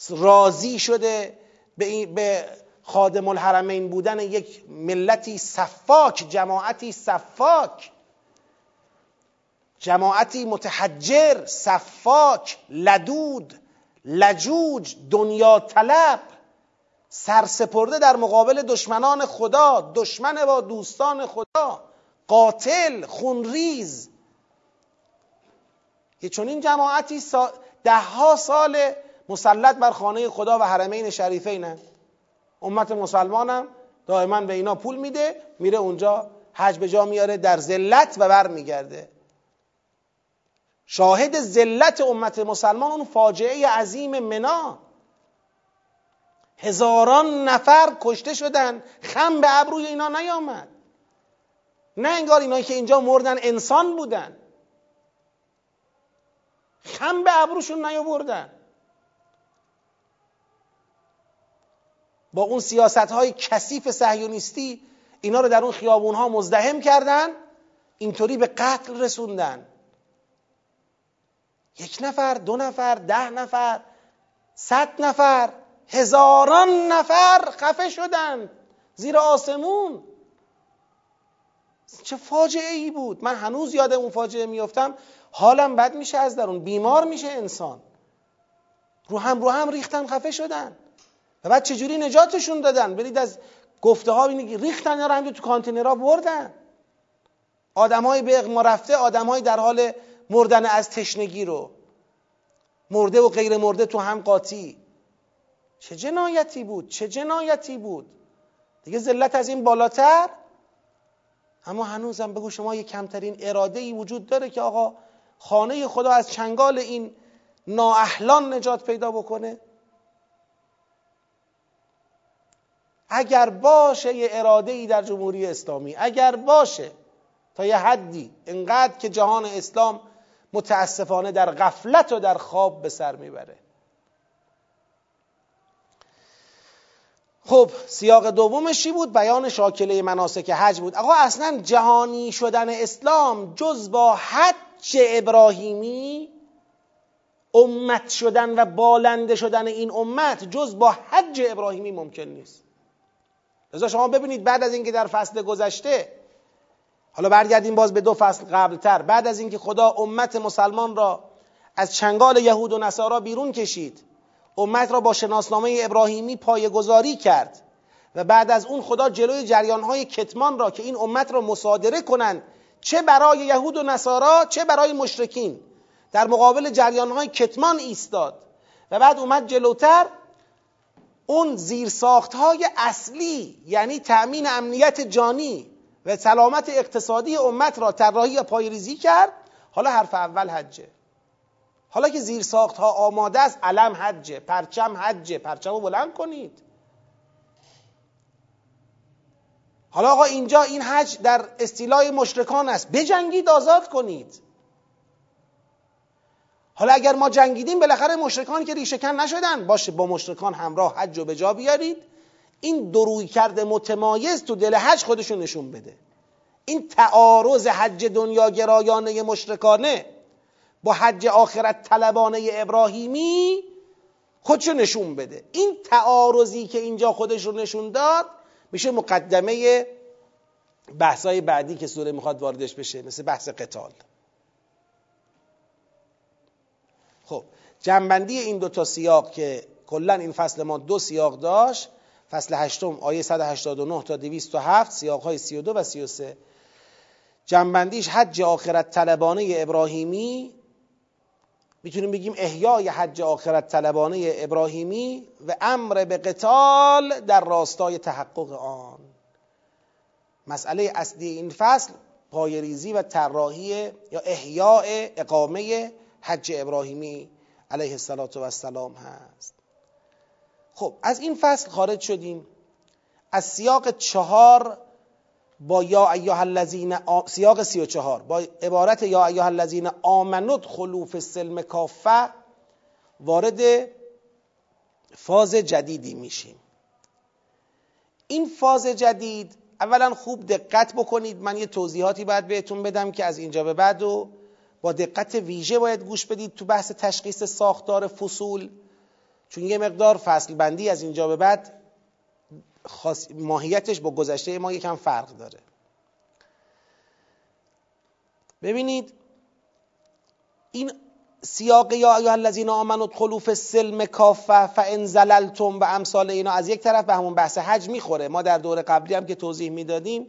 راضی شده به خادم الحرمین بودن یک ملتی صفاک جماعتی صفاک. جماعتی متحجر صفاک لدود. لجوج دنیا طلب سرسپرده در مقابل دشمنان خدا دشمن با دوستان خدا قاتل خونریز که چون این جماعتی. ده ها سال مسلط بر خانه خدا و حرمین شریفینه امت مسلمانم دائما به اینا پول میده میره اونجا حج به جا میاره در ذلت و بر میگرده شاهد ذلت امت مسلمان اون فاجعه عظیم منا. هزاران نفر کشته شدن خم به ابروی اینا نیامد. نه انگار اینایی که اینجا مردن انسان بودن. خم به ابروشون نیاوردن. با اون سیاست های کثیف صهیونیستی اینا رو در اون خیابون ها مزدهم کردن اینطوری به قتل رسوندن. یک نفر دو نفر ده نفر صد نفر هزاران نفر خفه شدند زیر آسمون. چه فاجعه ای بود. من هنوز یاد اون فاجعه میفتم حالم بد میشه از درون. بیمار میشه انسان. رو هم رو هم ریختن خفه شدن. و بعد چجوری نجاتشون دادن؟ برید از گفته ها ریختن یا رو تو کانتینرها بردن. آدمای به ما رفته آدمای در حال مردن از تشنگی رو. مرده و غیر مرده تو هم قاطی. چه جنایتی بود؟ چه جنایتی بود؟ دیگه ذلت از این بالاتر؟ اما هنوزم بگو شما یه کمترین اراده ای وجود داره که آقا خانه خدا از چنگال این نااهلان نجات پیدا بکنه؟ اگر باشه یه اراده ای در جمهوری اسلامی اگر باشه تا یه حدی انقدر که جهان اسلام متاسفانه در غفلت و در خواب به سر می‌بره. خب سیاق دومش چی بود؟ بیان شاکله مناسک حج بود. آقا اصلا جهانی شدن اسلام جز با حج ابراهیمی امت شدن و بالنده شدن این امت جز با حج ابراهیمی ممکن نیست. لذا شما ببینید بعد از اینکه در فصل گذشته حالا برگردیم باز به دو فصل قبلتر. بعد از اینکه خدا امت مسلمان را از چنگال یهود و نصارا بیرون کشید امت را با شناسنامه ابراهیمی پایگذاری کرد و بعد از اون خدا جلوی جریانهای کتمان را که این امت را مصادره کنند چه برای یهود و نصارا چه برای مشرکین در مقابل جریانهای کتمان ایستاد و بعد اومد جلوتر. اون زیرساخت های اصلی یعنی تأمین امنیت جانی و سلامت اقتصادی امت را طراحی و پایریزی کرد. حالا حرف اول حجه. حالا که زیر ساخت ها آماده است علم حجه پرچم حجه. پرچم رو بلند کنید. حالا آقا اینجا این حج در استیلای مشرکان است. بجنگید آزاد کنید. حالا اگر ما جنگیدیم بالاخره مشرکان که ریشهکن نشدن. باشه با مشرکان همراه حج رو به جا بیارید. این دروی کرده متمایز تو دل حج خودشون نشون بده. این تعارض حج دنیا گرایانه مشرکانه با حج آخرت طلبانه ابراهیمی خودشو نشون بده. این تعارضی که اینجا خودش رو نشون داد میشه مقدمه بحثای بعدی که سوره می‌خواد واردش بشه مثل بحث قتال. خب جنبندی این دو تا سیاق که کلا این فصل ما دو سیاق داشت فصل هشتم آیه 189 تا 207 سیاق های 32 و 33 جنبندیش حج آخرت طلبانه ابراهیمی. می‌تونیم بگیم احیای حج آخرت طلبانه ابراهیمی و امر به قتال در راستای تحقق آن. مسئله اصلی این فصل پایریزی و طراحی یا احیاء اقامه حج ابراهیمی علیه السلام هست. خب از این فصل خارج شدیم. از سیاق چهار با یا ایها الذین سیاق سی و چهار با عبارت یا ایها الذین آمنود خلوف سلم کافه وارد فاز جدیدی میشیم. این فاز جدید اولا خوب دقت بکنید. من یه توضیحاتی باید بهتون بدم که از اینجا به بعد و با دقت ویژه باید گوش بدید تو بحث تشخیص ساختار فصول. چون یه مقدار فصل بندی از اینجا به بعد ماهیتش با گذشته ما یکم فرق داره. ببینید این سیاق یا ایها الذین آمنوا ادخلوا فی السلم کافه فان زللتم و امثال اینا. از یک طرف به همون بحث حج می‌خوره. ما در دور قبلی هم که توضیح می‌دادیم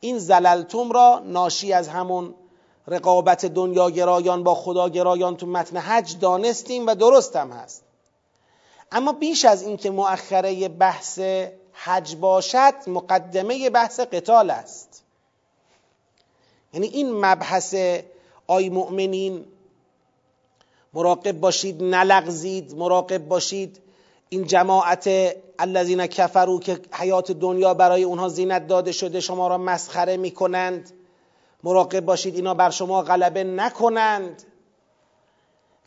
این زللتم را ناشی از همون رقابت دنیا گرایان با خدا گرایان تو متن حج دانستیم و درست هم هست. اما بیش از اینکه مؤخره بحث حج باشد مقدمه بحث قتال است. یعنی این مبحث آی مؤمنین مراقب باشید نلغزید مراقب باشید. این جماعت الذین کفرو که حیات دنیا برای اونها زینت داده شده شما را مسخره می‌کنند. مراقب باشید اینا بر شما غلبه نکنند.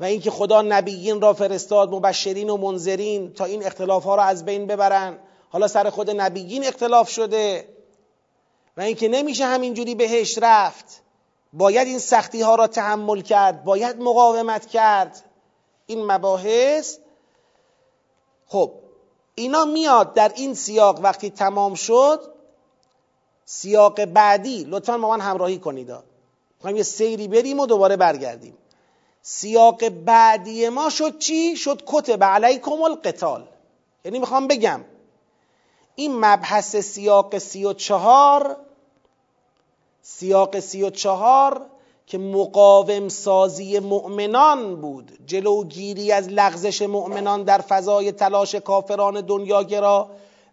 و اینکه خدا نبیین را فرستاد مبشرین و منذرین تا این اختلاف ها را از بین ببرن. حالا سر خود نبیین اختلاف شده و اینکه نمیشه همینجوری بهش رفت. باید این سختی ها را تحمل کرد باید مقاومت کرد. این مباحث خب اینا میاد در این سیاق وقتی تمام شد سیاق بعدی. لطفا با من همراهی کنید. می‌خوایم یه سیری بریم و دوباره برگردیم. سیاق بعدی ما شد چی؟ شد کتب علیکم القتال. یعنی می‌خوام بگم این مبحث سیاق سی و چهار سیاق سی و چهار که مقاوم سازی مؤمنان بود جلوگیری از لغزش مؤمنان در فضای تلاش کافران دنیاگرا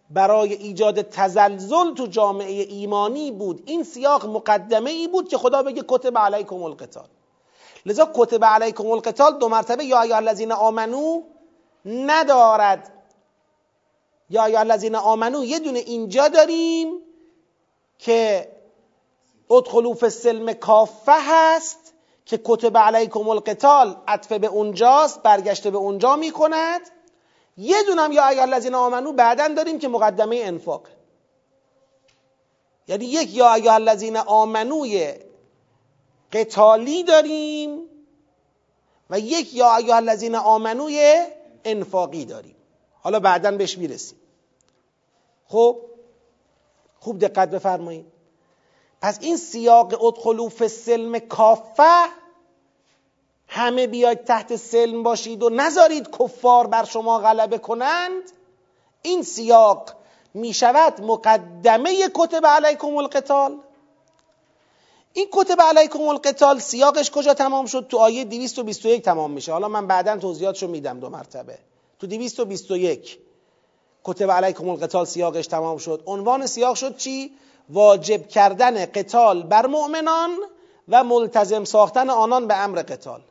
برای ایجاد تزلزل تو جامعه ایمانی بود. این سیاق مقدمه ای بود که خدا بگه کتب علیکم القتال. لذا کتب علیکم القتال دو مرتبه یا ایها الذین آمنو ندارد. یا ایها الذین آمنو یه دونه اینجا داریم که ادخلوا فی السلم کافه هست که کتب علیکم القتال عطف به اونجاست برگشته به اونجا می‌کند. یه دونم یا ایها الذین آمنو بعدا داریم که مقدمه انفاق. یعنی یک یا ایها الذین آمنوی قتالی داریم و یک یا ایها الذین آمنوی انفاقی داریم. حالا بعدا بهش می‌رسیم. خب خوب دقت بفرمایید. پس این سیاق ادخلو السلم کافه همه بیاید تحت سلم باشید و نذارید کفار بر شما غلبه کنند. این سیاق می شود مقدمه کتب علیکم القتال. این کتب علیکم القتال سیاقش کجا تمام شد؟ تو آیه 221 تمام میشه. حالا من بعدا توضیحاتشو میدم دو مرتبه. تو 221 کتب علیکم القتال سیاقش تمام شد. عنوان سیاق شد چی؟ واجب کردن قتال بر مؤمنان و ملتزم ساختن آنان به امر قتال.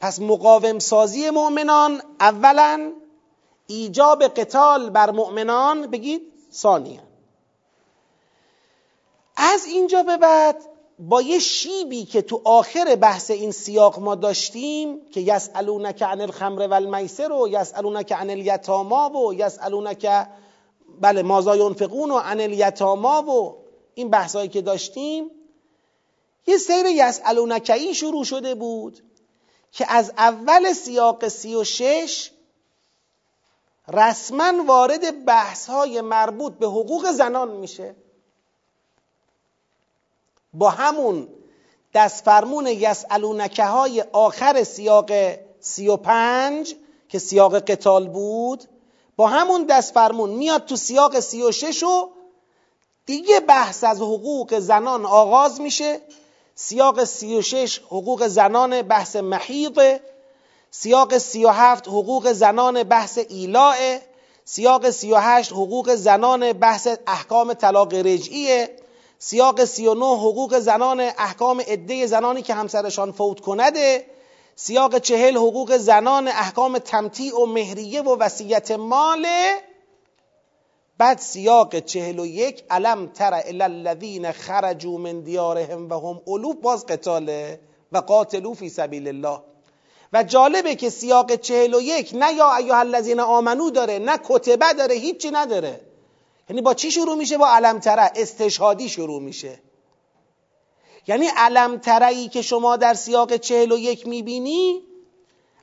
پس مقاوم سازی مؤمنان اولا ایجاب قتال بر مؤمنان بگید ثانیا. از اینجا به بعد با یه شیبی که تو آخر بحث این سیاق ما داشتیم که یسالونک عن الخمر و المیسر و یسالونک عن الیتاما و یسالونک بله مازا ینفقون و عن الیتاما و این بحثایی که داشتیم یه سیر یسالونک شروع شده بود که از اول سیاق سی و شش رسما وارد بحث های مربوط به حقوق زنان میشه. با همون دست فرمون یسالونکه های آخر سیاق سی و پنج که سیاق قتال بود با همون دست فرمون میاد تو سیاق سی و شش و دیگه بحث از حقوق زنان آغاز میشه. سیاق سی و شش حقوق زنان بحث محیطه سیاق سی و هفت حقوق زنان بحث ایلاء سیاق سی و هشت حقوق زنان بحث احکام طلاق رجعیه. سیاق سی و نه حقوق زنان احکام عده زنانی که همسرشان فوت کنده سیاق چهل حقوق زنان احکام تمتیع و مهریه و وسیعت مال. بعد سیاق چهل و یک علم تر الی الذین خرجوا من دیارهم و هم الوف باز قتاله و قاتلو فی سبیل الله. و جالبه که سیاق چهل و یک نه یا ایها الذین آمنو داره نه کتبه داره هیچی نداره. یعنی با چی شروع میشه؟ با علم تره استشهادی شروع میشه. یعنی علم تره که شما در سیاق چهل و یک می‌بینی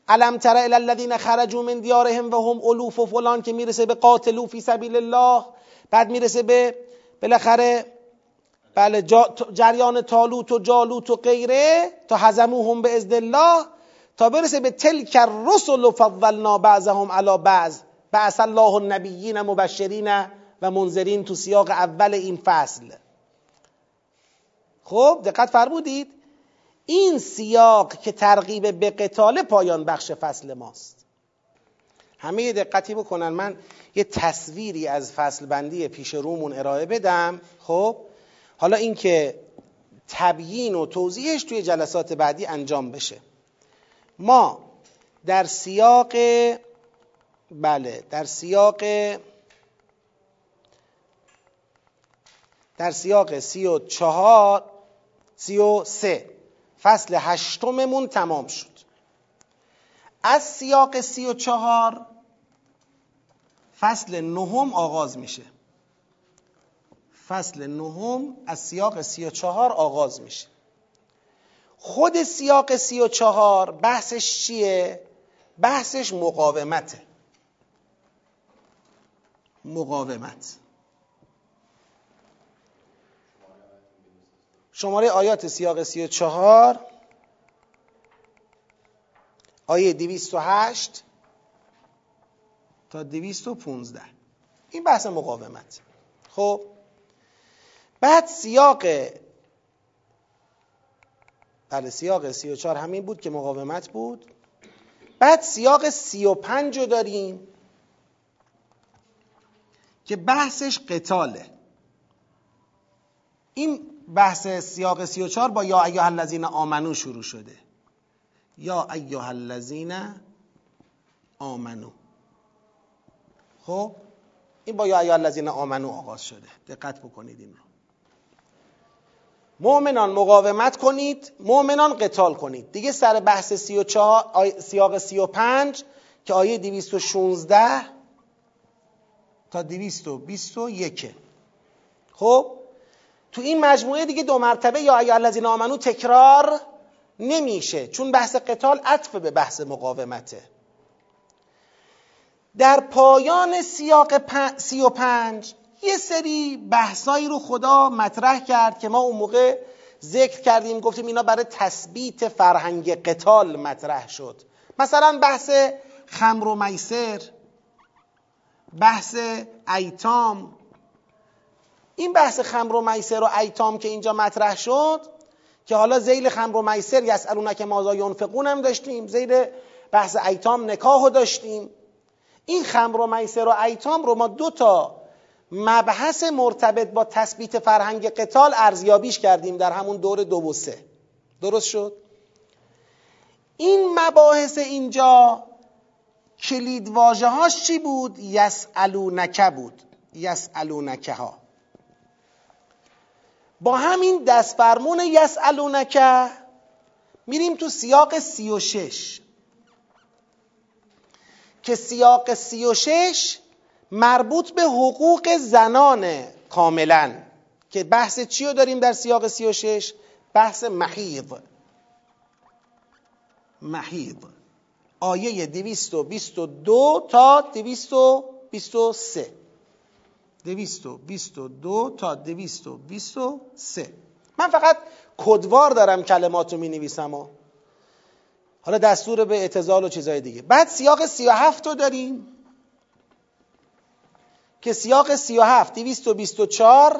علم تره الذین خرجوا من دیارهم و هم الوف و فلان که می‌رسه به قاتلو فی سبیل الله بعد می‌رسه به بالاخره بله جریان تالوت و جالوت و غیره تا هم به ازد الله تا برسه به تلک الرسل فضلنا بعضهم علی بعض. بعث الله النبیین مبشرین و منذرین تو سیاق اول این فصل. خب دقت فرمودید. این سیاق که ترغیب به قتال پایان بخش فصل ماست. همه دقتی بکنن. من یه تصویری از فصل بندی پیش رومون ارائه بدم. خب حالا اینکه تبیین و توضیحش توی جلسات بعدی انجام بشه. ما در سیاق بله در سیاق در سیاق سی و چهار سی و سه. فصل هشتممون تمام شد. از سیاق سی و چهار فصل نهم آغاز میشه. فصل نهم از سیاق سی و چهار آغاز میشه. خود سیاق سی و چهار بحثش چیه؟ بحثش مقاومته. مقاومت. شماره آیات سیاق سی و چهار آیه دویست و هشت تا دویست و پونزده. این بحث مقاومت. خب بعد سیاق بله سیاق سی و چهار همین بود که مقاومت بود. بعد سیاق سی و پنج رو داریم که بحثش قتاله. این بحث سیاق سی و چهار با یا ایها الذین آمنو شروع شده. یا ایها الذین آمنو. خب؟ این با یا ایها الذین آمنو آغاز شده. دقت بکنید این رو. مؤمنان مقاومت کنید مؤمنان قتال کنید. دیگه سر بحث سی و چهار سیاق سی و پنج که آیه دیویست و شونزده تا دیویست و بیست و یکه. خب؟ تو این مجموعه دیگه دو مرتبه یا ایها الذین آمنو تکرار نمیشه. چون بحث قتال عطف به بحث مقاومته. در پایان سیاق سی و پنج یه سری بحثایی رو خدا مطرح کرد که ما اون موقع ذکر کردیم گفتیم اینا برای تثبیت فرهنگ قتال مطرح شد. مثلا بحث خمر و میسر بحث ایتام این بحث خمر و میسر و ایتام که اینجا مطرح شد که حالا زیل خمر و میسر یسالونک ماذا ینفقون هم داشتیم زیل بحث ایتام نکاح داشتیم. این خمر و میسر و ایتام رو ما دو تا مبحث مرتبط با تثبیت فرهنگ قتال ارزیابیش کردیم در همون دور دو و سه. درست شد؟ این مباحث اینجا کلید واژه هاش چی بود؟ یسالونک بود. یسالونک ها با همین دست فرمون یسالونک میریم تو سیاق سی و شش. که سیاق سی و شش مربوط به حقوق زنان کاملا. که بحث چی رو داریم در سیاق سی و شش؟ بحث محیض محیض آیه دویست و بیست و دو تا دویست و بیست و سه دویست و بیست و دو تا دویست و بیست و سه. من فقط کدوار دارم کلمات رو می نویسم حالا دستور به اعتزال و چیزای دیگه. بعد سیاق 37 رو داریم. که سیاق 37 224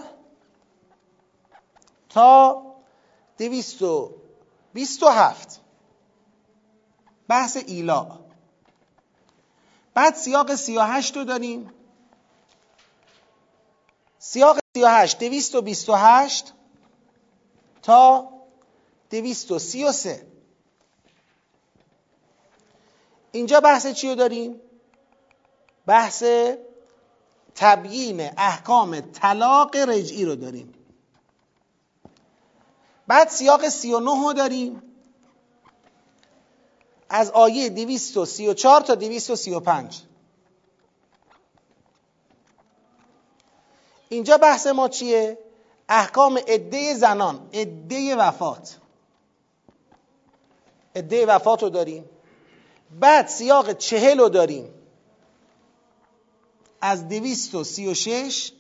تا 227 بحث ایلا. بعد سیاق 38 رو داریم. سیاق 38 228 تا 233 اینجا بحث چی رو داریم؟ بحث تبیین احکام طلاق رجعی رو داریم. بعد سیاق 39 رو داریم. از آیه 234 تا 235 اینجا بحث ما چیه؟ احکام عده زنان عده وفات. عده وفات رو داریم. بعد سیاق چهل رو داریم. از دویست و سی و شش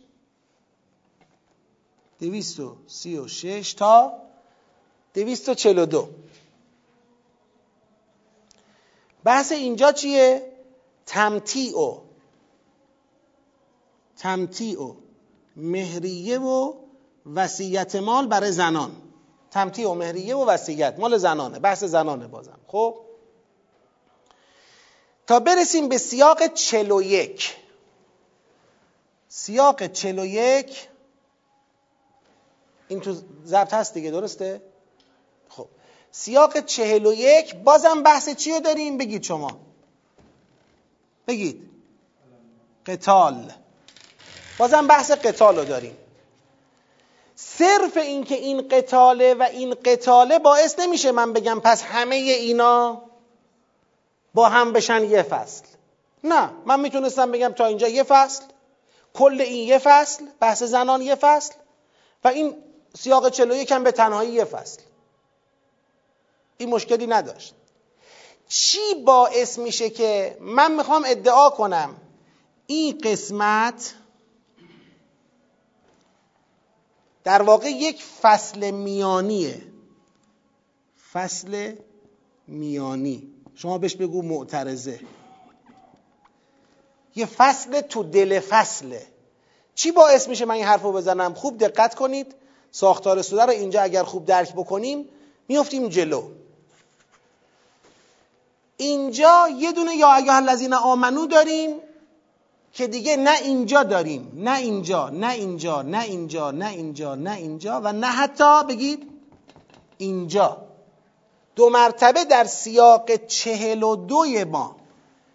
دویست و سی و شش تا دویست و چل و دو. بحث اینجا چیه؟ تمتیع. تمتیع. مهریه و وسیعت مال برای زنان. تمتیع و مهریه و وسیعت مال زنانه. بحث زنانه بازم. خب؟ تا برسیم به سیاق چلو یک سیاق چلو یک این تو ضبط هست دیگه درسته؟ خب. سیاق چهل و یک بازم بحث چی رو داریم؟ بگید شما. بگید. قتال. بازم بحث قتال رو داریم. صرف اینکه این قتاله و این قتاله باعث نمیشه من بگم پس همه اینا با هم بشن یه فصل. نه من می‌تونستم بگم تا اینجا یه فصل کل این یه فصل بحث زنان یه فصل و این سیاق چلو یکم به تنهایی یه فصل. این مشکلی نداشت. چی باعث میشه که من می‌خوام ادعا کنم؟ این قسمت در واقع یک فصل میانیه. فصل میانی. شما بهش بگو معترضه. یه فصل تو دل فصله. چی باعث میشه من این حرف رو بزنم؟ خوب دقت کنید. ساختار سوره رو اینجا اگر خوب درک بکنیم میفتیم جلو. اینجا یه دونه یا ایها الذین آمنو داریم. که دیگه نه اینجا داریم نه اینجا نه اینجا نه اینجا نه اینجا نه اینجا و نه حتی بگید اینجا. دو مرتبه در سیاق چهل و دوی ما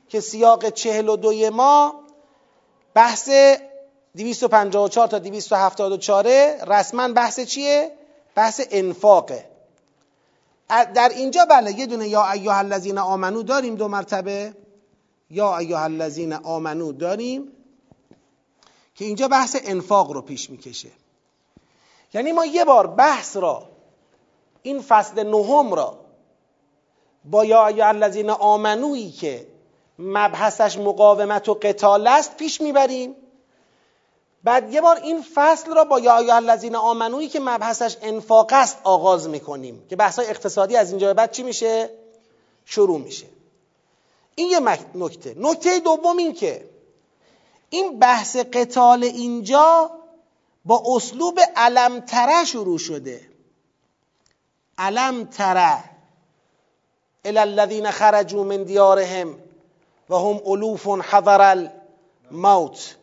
که سیاق چهل و دوی ما بحث 254 تا 274 رسما بحث چیه؟ بحث انفاقه. در اینجا بله یه دونه یا ایها الذین آمنو داریم دو مرتبه. یا ایها الذین آمنو داریم که اینجا بحث انفاق رو پیش می‌کشه. یعنی ما یه بار بحث را این فصل نهم را با یا ایها الذین آمنویی که مبحثش مقاومت و قتال است پیش می‌بریم. بعد یه بار این فصل را با یا ایها الذین آمنویی که مبحثش انفاق است آغاز می‌کنیم که بحث اقتصادی از اینجا به بعد چی میشه؟ شروع میشه. این یه نکته. نکته دوم این که این بحث قتال اینجا با اسلوب علم تره شروع شده. علم تره الى خرجوا من دیارهم و هم الوف حضر الموت.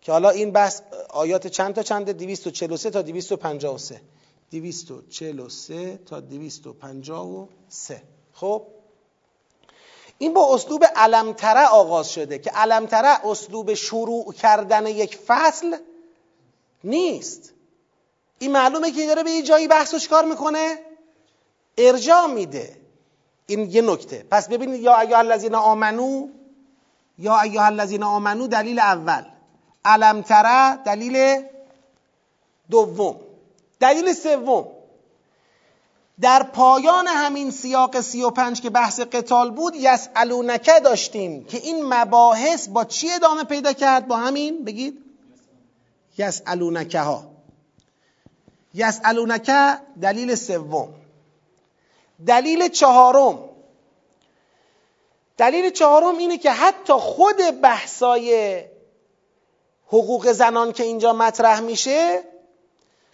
که حالا این بحث آیات چند تا چنده؟ 243 تا 253 243 تا 253 خب؟ این با اسلوب علمتره آغاز شده که علمتره اسلوب شروع کردن یک فصل نیست. این معلومه که داره به یه جایی بحث و چکار می‌کنه ارجاع میده. این یه نکته. پس ببینید یا ایها الذین آمنو یا ایها الذین آمنو دلیل اول. علمتره دلیل دوم. دلیل سوم. در پایان همین سیاق سی و پنج که بحث قتال بود یسالونکه داشتیم که این مباحث با چی ادامه پیدا کرد؟ با همین بگید. یسالونکه ها یسالونکه دلیل سوم. دلیل چهارم. دلیل چهارم اینه که حتی خود بحثای حقوق زنان که اینجا مطرح میشه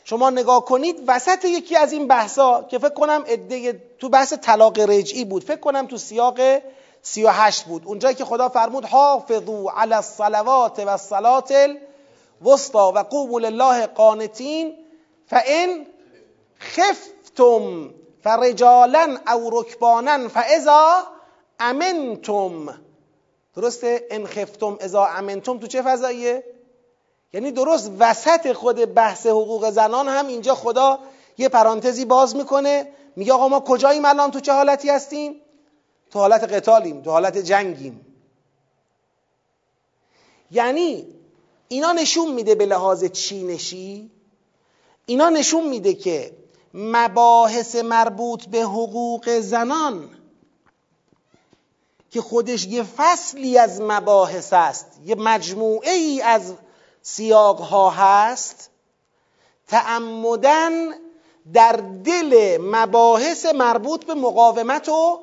شما نگاه کنید وسط یکی از این بحثا که فکر کنم عده تو بحث طلاق رجعی بود فکر کنم تو سیاق 38 بود. اونجایی که خدا فرمود حافظو علی الصلوات و الصلات الوسطا و قوموا لله قانتین فان خفتم فرجالا او رکبانا فاذا امنتم درسته؟ ان خفتم اذا امنتم تو چه فضاییه؟ یعنی درست وسط خود بحث حقوق زنان هم اینجا خدا یه پرانتزی باز می‌کنه. میگه آقا ما کجاییم الان؟ تو چه حالتی هستیم؟ تو حالت قتالیم تو حالت جنگیم. یعنی اینا نشون میده به لحاظ چینشی اینا نشون میده که مباحث مربوط به حقوق زنان که خودش یه فصلی از مباحث است یه مجموعه ای از سیاق ها هست تعمدن در دل مباحث مربوط به مقاومت و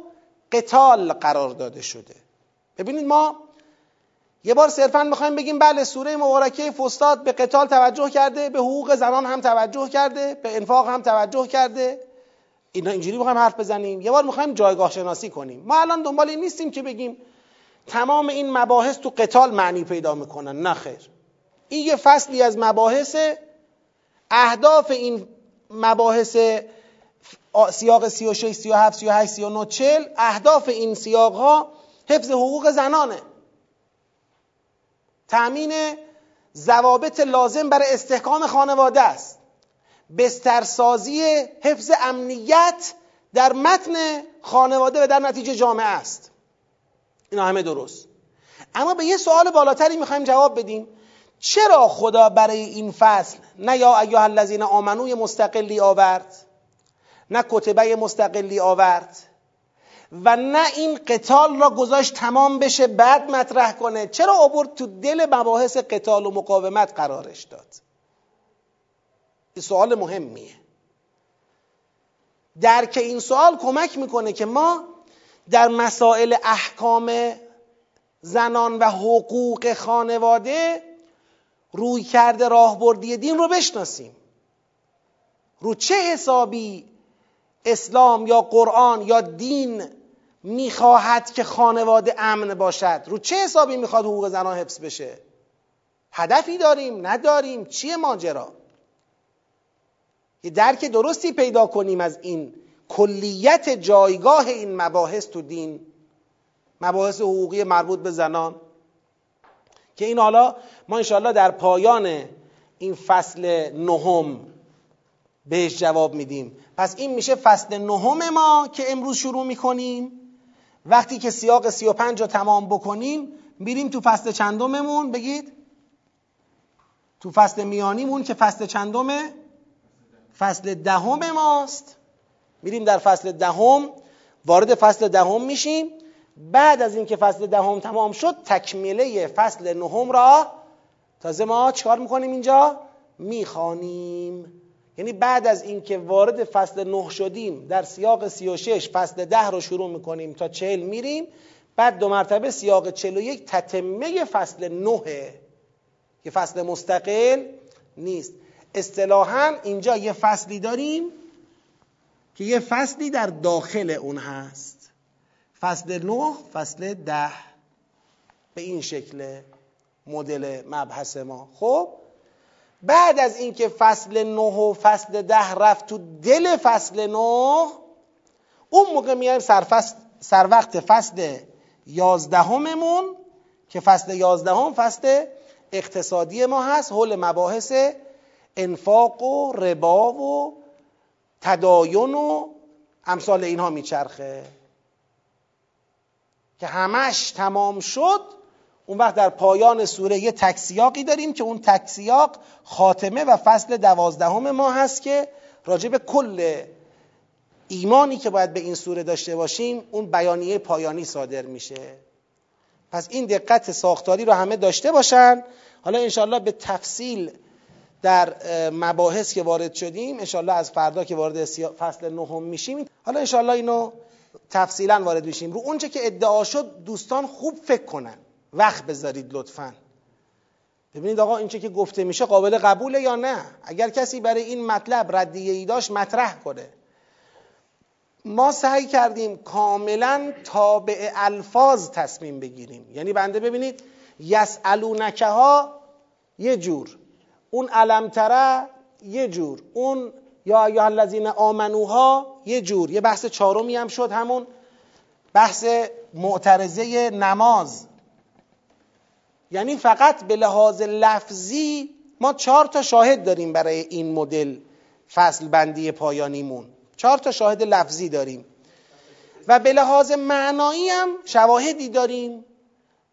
قتال قرار داده شده. ببینید ما یه بار صرفا می‌خوایم بگیم بله سوره مبارکه فستاد به قتال توجه کرده به حقوق زنان هم توجه کرده به انفاق هم توجه کرده. اینا اینجوری می‌خوایم حرف بزنیم؟ یه بار می‌خوایم جایگاه شناسی کنیم. ما الان دنبال این نیستیم که بگیم تمام این مباحث تو قتال معنی پیدا می‌کنن. نه خیر. این یه فصلی از مباحث اهداف این مباحث سیاق 36 37 38 39 40 اهداف این سیاق ها حفظ حقوق زنانه. تأمین ضوابط لازم برای استحکام خانواده است. بسترسازی حفظ امنیت در متن خانواده و در نتیجه جامعه است. اینا همه درست. اما به یه سوال بالاتری می‌خوایم جواب بدیم. چرا خدا برای این فصل نه یا ایها الذین آمنو مستقلی آورد؟ نه کتبه مستقلی آورد؟ و نه این قتال را گذاشت تمام بشه بعد مطرح کنه. چرا آورد تو دل مباحث قتال و مقاومت قرارش داد؟ این سوال مهمیه. درک این سوال کمک می‌کنه که ما در مسائل احکام زنان و حقوق خانواده روی کرده راهبردی دین رو بشناسیم. رو چه حسابی اسلام یا قرآن یا دین می‌خواهد که خانواده امن باشد؟ رو چه حسابی می‌خواد حقوق زنان حفظ بشه؟ هدفی داریم نداریم؟ چیه ماجرا؟ یه درک درستی پیدا کنیم از این کلیت جایگاه این مباحث تو دین مباحث حقوقی مربوط به زنان. که این حالا ما انشاءالله در پایان این فصل نهم بهش جواب میدیم. پس این میشه فصل نهم ما که امروز شروع می‌کنیم. وقتی که سیاق سی و پنج رو تمام بکنیم میریم تو فصل چندممون؟ بگید. تو فصل میانیمون که فصل چندمه فصل دهم ماست. میریم در فصل دهم. وارد فصل دهم میشیم. بعد از اینکه فصل دهم تمام شد تکمیله فصل نهم را تازه ما چیکار می‌کنیم اینجا؟ می‌خوانیم. یعنی بعد از اینکه وارد فصل نه شدیم در سیاق 36 فصل ده رو شروع می‌کنیم تا چهل میریم بعد دو مرتبه سیاق 41 تتمه فصل نهه که فصل مستقل نیست. اصطلاحا اینجا یه فصلی داریم که یه فصلی در داخل اون هست. فصل نه فصل ده به این شکل مدل مبحث ما. خب بعد از اینکه فصل نه و فصل ده رفت تو دل فصل نه اون موقع میایم سر, سر وقت فصل یازدهممون که فصل یازدهم فصل اقتصادی ما هست حول مباحث انفاق و ربا و تداین و امثال اینها میچرخه. که همش تمام شد اون وقت در پایان سوره یه تکسیاقی داریم که اون تکسیاق خاتمه و فصل دوازدهم ما هست که راجع به کل ایمانی که باید به این سوره داشته باشیم اون بیانیه پایانی صادر میشه. پس این دقت ساختاری رو همه داشته باشن. حالا انشاءالله به تفصیل در مباحث که وارد شدیم انشاءالله از فردا که وارد فصل نهم میشیم. حالا انشاءالله اینو تفصیلا وارد میشیم. رو اونچه که ادعا شد دوستان خوب فکر کنن. وقت بذارید لطفا. ببینید آقا اینچه که گفته میشه قابل قبوله یا نه؟ اگر کسی برای این مطلب ردیه ای داشت مطرح کنه. ما سعی کردیم کاملا تابع الفاظ تصمیم بگیریم. یعنی بنده ببینید یسالونکه ها یه جور. اون علمتره یه جور. اون یا ایها الذین آمنوها یه جور یه بحث چهارمی هم شد همون بحث معترضه نماز. یعنی فقط به لحاظ لفظی ما چهار تا شاهد داریم برای این مدل فصل بندی پایانیمون. چهار تا شاهد لفظی داریم. و به لحاظ معنایی هم شواهدی داریم.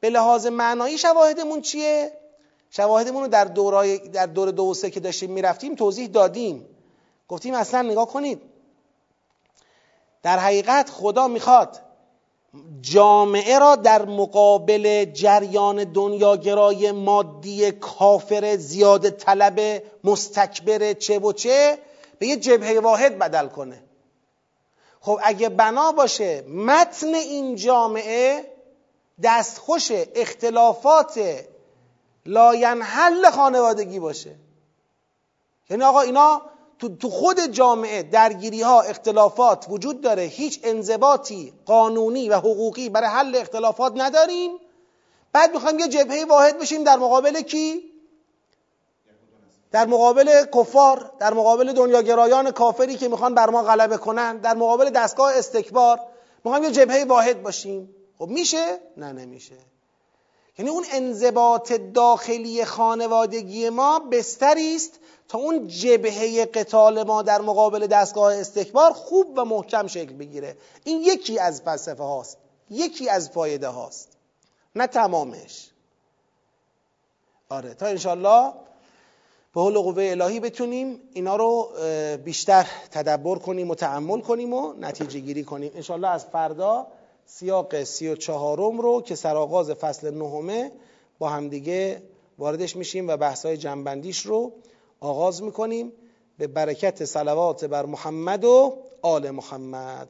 به لحاظ معنایی شواهدمون چیه؟ شواهدمون رو در دورای در دور دو سه که داشتیم می‌رفتیم توضیح دادیم. گفتیم اصلا نگاه کنید. در حقیقت خدا می‌خواد جامعه را در مقابل جریان دنیاگرای مادی کافر زیاد طلب مستکبر چه و چه به یه جبهه واحد بدل کنه. خب اگه بنا باشه متن این جامعه دستخوش اختلافات لاینحل خانوادگی باشه. یعنی آقا اینا تو خود جامعه درگیری ها اختلافات وجود داره. هیچ انضباطی قانونی و حقوقی برای حل اختلافات نداریم. بعد می‌خوایم یه جبهه واحد بشیم در مقابل کی؟ در مقابل کفار در مقابل دنیاگرایان کافری که می‌خوان بر ما غلبه کنن در مقابل دستگاه استکبار. می‌خوایم یه جبهه واحد باشیم. خب میشه؟ نه نمیشه. یعنی اون انضباط داخلی خانوادگی ما بستری است تا اون جبهه قتال ما در مقابل دستگاه استکبار خوب و محکم شکل بگیره. این یکی از فلسفه هاست. یکی از فایده هاست. نه تمامش. آره تا انشالله به حول قوه الهی بتونیم اینا رو بیشتر تدبر کنیم و تعمل کنیم و نتیجه گیری کنیم. انشالله از فردا سیاق سی و چهارم رو که سرآغاز فصل نهمه با همدیگه واردش میشیم و بحثای جنبندیش رو آغاز می‌کنیم. به برکت صلوات بر محمد و آل محمد.